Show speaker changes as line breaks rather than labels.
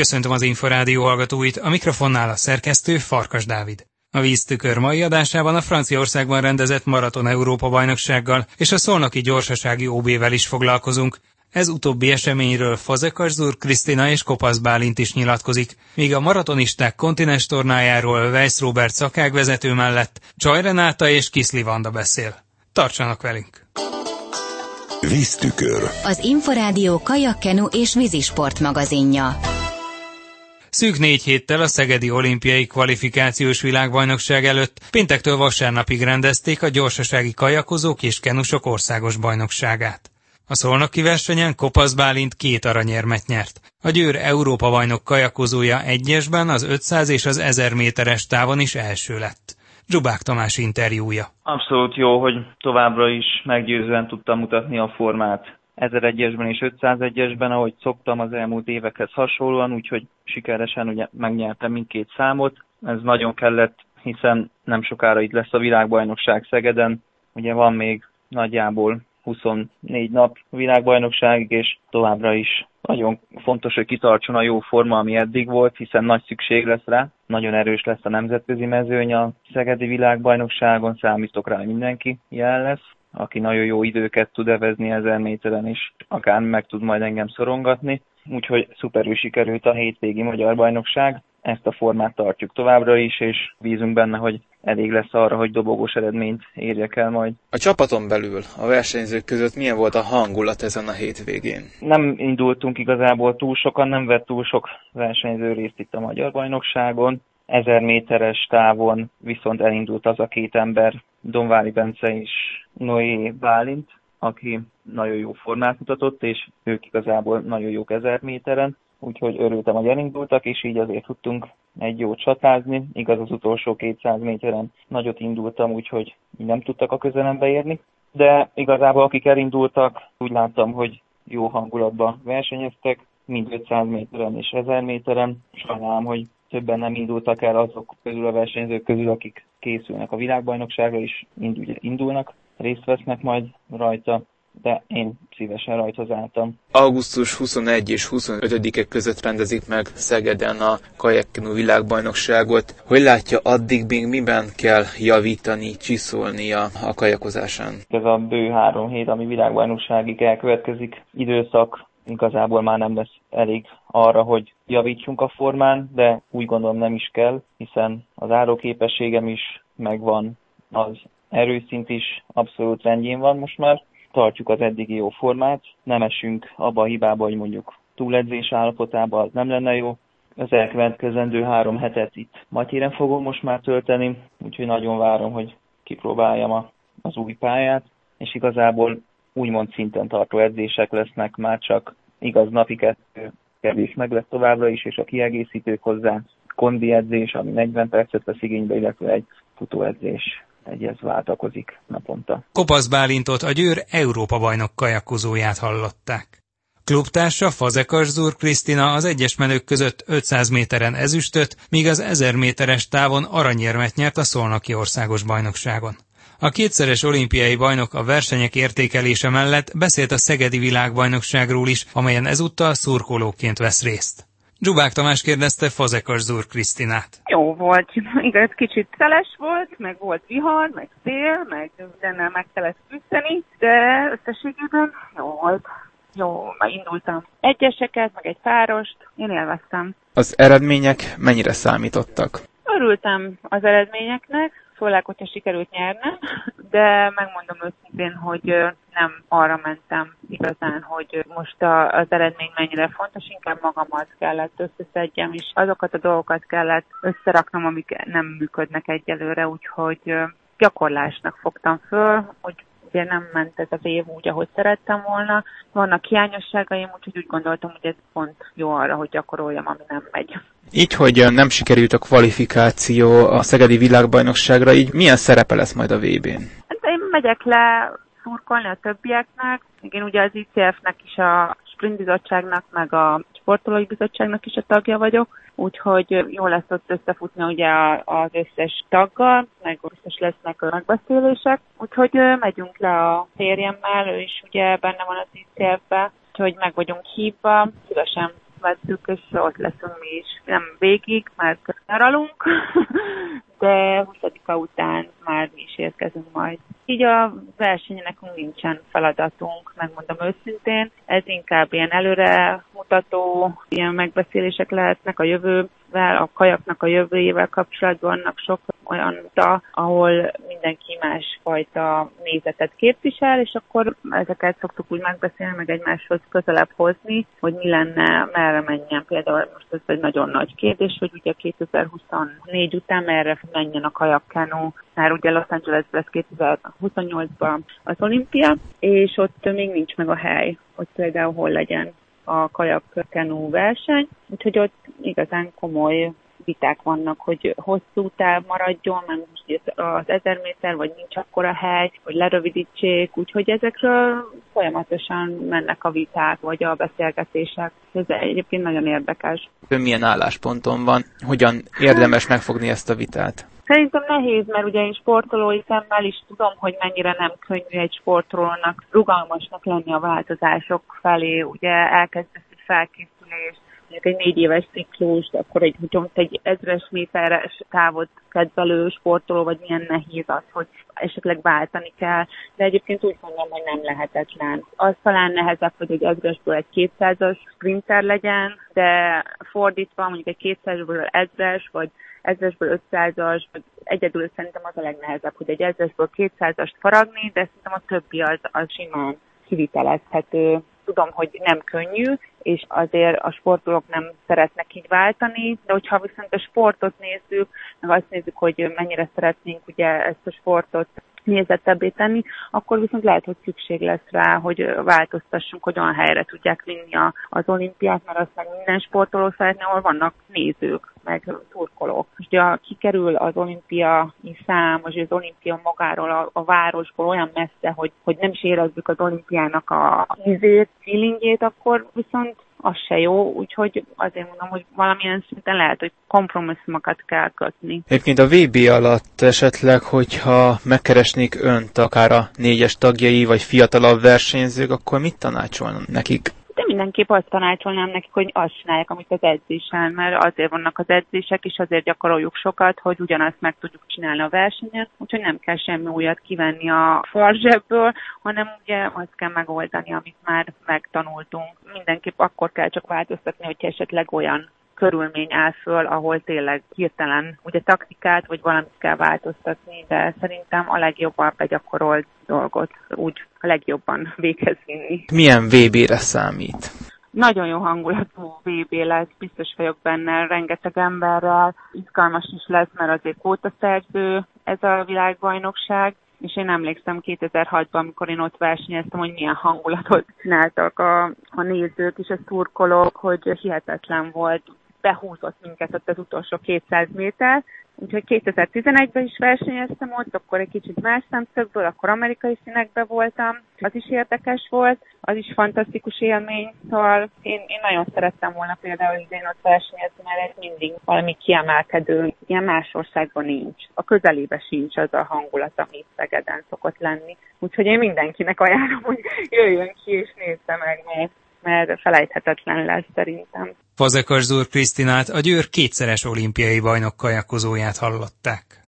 Köszöntöm az Inforádió hallgatóit, a mikrofonnál a szerkesztő Farkas Dávid. A víztükör mai adásában a Franciaországban rendezett Maraton Európa bajnoksággal és a szolnoki gyorsasági OB-vel is foglalkozunk. Ez utóbbi eseményről Fazekas Zur Krisztina és Kopasz Bálint is nyilatkozik, míg a maratonisták kontinens tornájáról Weiss Robert szakágvezető mellett Csaj Renáta és Kiszli Vanda beszél. Tartsanak velünk!
Víztükör.
Az Inforádió kajakkenu és vízisport magazinja.
Szűk négy héttel a Szegedi Olimpiai Kvalifikációs Világbajnokság előtt péntektől vasárnapig rendezték a gyorsasági kajakozók és kenusok országos bajnokságát. A szolnoki versenyen Kopasz Bálint két aranyérmet nyert. A Győr Európa bajnok kajakozója egyesben az 500 és az 1000 méteres távon is első lett. Zsubák Tamás interjúja.
Abszolút jó, hogy továbbra is meggyőzően tudtam mutatni a formát. 1001-esben és 501-esben, ahogy szoktam az elmúlt évekhez hasonlóan, úgyhogy sikeresen ugye megnyertem mindkét számot. Ez nagyon kellett, hiszen nem sokára itt lesz a világbajnokság Szegeden. Ugye van még nagyjából 24 nap világbajnokságig, és továbbra is nagyon fontos, hogy kitartson a jó forma, ami eddig volt, hiszen nagy szükség lesz rá. Nagyon erős lesz a nemzetközi mezőny a Szegedi világbajnokságon, számítok rá, hogy mindenki jelen lesz aki nagyon jó időket tud evezni ezer méteren is, akár meg tud majd engem szorongatni. Úgyhogy szuperül sikerült a hétvégi magyar bajnokság. Ezt a formát tartjuk továbbra is, és bízunk benne, hogy elég lesz arra, hogy dobogós eredményt érjek el majd.
A csapaton belül, a versenyzők között milyen volt a hangulat ezen a hétvégén?
Nem indultunk igazából túl sokan, nem vett túl sok versenyző részt itt a magyar bajnokságon. 1000 méteres távon viszont elindult az a két ember, Donvári Bence és Noé Bálint, aki nagyon jó formát mutatott, és ők igazából nagyon jók 1000 méteren, úgyhogy örültem, hogy elindultak, és így azért tudtunk egy jót csatázni. Igaz, az utolsó 200 méteren nagyot indultam, úgyhogy nem tudtak a közelembe érni. De igazából akik elindultak, úgy láttam, hogy jó hangulatban versenyeztek, mind 500 méteren és 1000 méteren. Sajnálom, hogy többen nem indultak el azok közül a versenyzők közül, akik készülnek a világbajnokságra, és indulnak, részt vesznek majd rajta, de én szívesen rajtozáltam.
Augusztus 21 és 25-e között rendezik meg Szegeden a kajakkenu világbajnokságot. Hogy látja, addig még miben kell javítani, csiszolni a, a kajakozásán?
Ez a bő három hét, ami világbajnokságig elkövetkezik időszak, igazából már nem lesz elég arra, hogy javítsunk a formán, de úgy gondolom nem is kell, hiszen az áróképességem is megvan, az erőszint is abszolút rendjén van most már. Tartjuk az eddigi jó formát, nem esünk abba a hibába, hogy mondjuk túledzés állapotában az nem lenne jó. Az elkövetkezendő három hetet itt Matyéren fogom most már tölteni, úgyhogy nagyon várom, hogy kipróbáljam az új pályát, és igazából úgymond szinten tartó edzések lesznek, már csak igaz napi kettő kevés meg lesz továbbra is, és a kiegészítők hozzá kondi edzés, ami 40 percet vesz igénybe, illetve egy futóedzés egy ez váltakozik naponta.
Kopasz Bálintot a Győr Európa bajnok kajakozóját hallották. Klubtársa Fazekas Zur Krisztina az egyes menők között 500 méteren ezüstöt, míg az 1000 méteres távon aranyérmet nyert a Szolnoki országos bajnokságon. A kétszeres olimpiai bajnok a versenyek értékelése mellett beszélt a Szegedi világbajnokságról is, amelyen ezúttal szurkolóként vesz részt. Zsubák Tamás kérdezte Fazekas Zúr Krisztinát.
Jó volt, igaz, kicsit szeles volt, meg volt vihar, meg szél, meg mindennel meg kellett küzdeni, de összességében jó volt. Jó, már indultam. Egyeseket, meg egy párost, én élveztem.
Az eredmények mennyire számítottak?
Örültem az eredményeknek, főleg, hogyha sikerült nyernem, de megmondom őszintén, hogy nem arra mentem igazán, hogy most az eredmény mennyire fontos, inkább magamat kellett összeszedjem, és azokat a dolgokat kellett összeraknom, amik nem működnek egyelőre, úgyhogy gyakorlásnak fogtam föl, hogy ugye nem ment ez az év úgy, ahogy szerettem volna. Vannak hiányosságaim, úgyhogy úgy gondoltam, hogy ez pont jó arra, hogy gyakoroljam, ami nem megy.
Így, hogy nem sikerült a kvalifikáció a Szegedi világbajnokságra, így milyen szerepe lesz majd a VB-n?
Hát én megyek le szurkolni a többieknek. Én ugye az ICF-nek is a sprint bizottságnak, meg a sportolói bizottságnak is a tagja vagyok, úgyhogy jó lesz ott összefutni ugye az összes taggal, meg összes lesznek a megbeszélések, úgyhogy megyünk le a férjemmel, ő is ugye benne van az ICF-be, úgyhogy meg vagyunk hívva, szívesen vettük, és ott leszünk mi is. Nem végig, mert nyaralunk, de 20 után már mi is érkezünk majd. Így a versenyen nincsen feladatunk, megmondom őszintén. Ez inkább ilyen előre mutató, ilyen megbeszélések lehetnek a jövővel, a kajaknak a jövőjével kapcsolatban vannak sok olyan ta, ahol mindenki másfajta nézetet képvisel, és akkor ezeket szoktuk úgy megbeszélni, meg egymáshoz közelebb hozni, hogy mi lenne, merre menjen. Például most ez egy nagyon nagy kérdés, hogy ugye 2024 után merre menjen a kajakkenó, már ugye Los Angeles lesz 2028-ban az olimpia, és ott még nincs meg a hely, hogy például hol legyen a kajak-kenú verseny, úgyhogy ott igazán komoly viták vannak, hogy hosszú táv maradjon, mert most az ezer méter, vagy nincs akkora hely, hogy lerövidítsék, úgyhogy ezekről folyamatosan mennek a viták, vagy a beszélgetések. Ez egyébként nagyon érdekes.
Ön milyen állásponton van? Hogyan érdemes megfogni ezt a vitát?
Szerintem nehéz, mert ugye én sportolói szemmel is tudom, hogy mennyire nem könnyű egy sportolónak rugalmasnak lenni a változások felé. Ugye elkezdesz egy felkészülést, mondjuk egy négy éves ciklust, akkor egy, hogy egy ezres méteres távot kedvelő sportoló, vagy milyen nehéz az, hogy esetleg váltani kell, de egyébként úgy gondolom, hogy nem lehetetlen. Az talán nehezebb, hogy egy ezresből egy 200-as sprinter legyen, de fordítva mondjuk egy 200-ből ezres, vagy ezresből 500-as, vagy egyedül szerintem az a legnehezebb, hogy egy ezresből 200-ast faragni, de szerintem a többi az, az simán kivitelezhető. Tudom, hogy nem könnyű, és azért a sportolók nem szeretnek így váltani, de hogyha viszont a sportot nézzük, meg azt nézzük, hogy mennyire szeretnénk ugye ezt a sportot nézettebbé tenni, akkor viszont lehet, hogy szükség lesz rá, hogy változtassunk, hogy olyan helyre tudják vinni az olimpiát, mert azt meg minden sportoló szeretne, ahol vannak nézők, meg turkolók. És ugye kikerül az olimpiai szám, vagy az olimpia magáról a, a városból olyan messze, hogy, hogy nem is érezzük az olimpiának a ízét, feelingjét, akkor viszont az se jó, úgyhogy azért mondom, hogy valamilyen szinten lehet, hogy kompromisszumokat kell kötni.
Egyébként a VB alatt esetleg, hogyha megkeresnék önt, akár a négyes tagjai, vagy fiatalabb versenyzők, akkor mit tanácsolnak nekik?
De mindenképp azt tanácsolnám nekik, hogy azt csinálják, amit az edzésen, mert azért vannak az edzések, és azért gyakoroljuk sokat, hogy ugyanazt meg tudjuk csinálni a versenyen, úgyhogy nem kell semmi újat kivenni a farzsebből, hanem ugye azt kell megoldani, amit már megtanultunk. Mindenképp akkor kell csak változtatni, hogyha esetleg olyan körülmény áll föl, ahol tényleg hirtelen ugye taktikát vagy valamit kell változtatni, de szerintem a legjobban begyakorolt dolgot úgy a legjobban véghez vinni.
Milyen VB-re számít?
Nagyon jó hangulatú VB lesz, biztos vagyok benne, rengeteg emberrel, izgalmas is lesz, mert azért szerző ez a világbajnokság, és én emlékszem 2006-ban, amikor én ott versenyeztem, hogy milyen hangulatot csináltak a, a nézők és a szurkolók, hogy hihetetlen volt behúzott minket ott az utolsó 200 méter, úgyhogy 2011-ben is versenyeztem ott, akkor egy kicsit más szemszögből, akkor amerikai színekben voltam, az is érdekes volt, az is fantasztikus élmény, szóval én, én nagyon szerettem volna például idén ott versenyezni, mert ez mindig valami kiemelkedő, ilyen más országban nincs. A közelébe sincs az a hangulat, ami Szegeden szokott lenni. Úgyhogy én mindenkinek ajánlom, hogy jöjjön ki és nézze meg, mert mert felejthetetlen lesz szerintem.
Fazekas Zúr Krisztinát, a Győr kétszeres olimpiai bajnok kajakozóját hallották.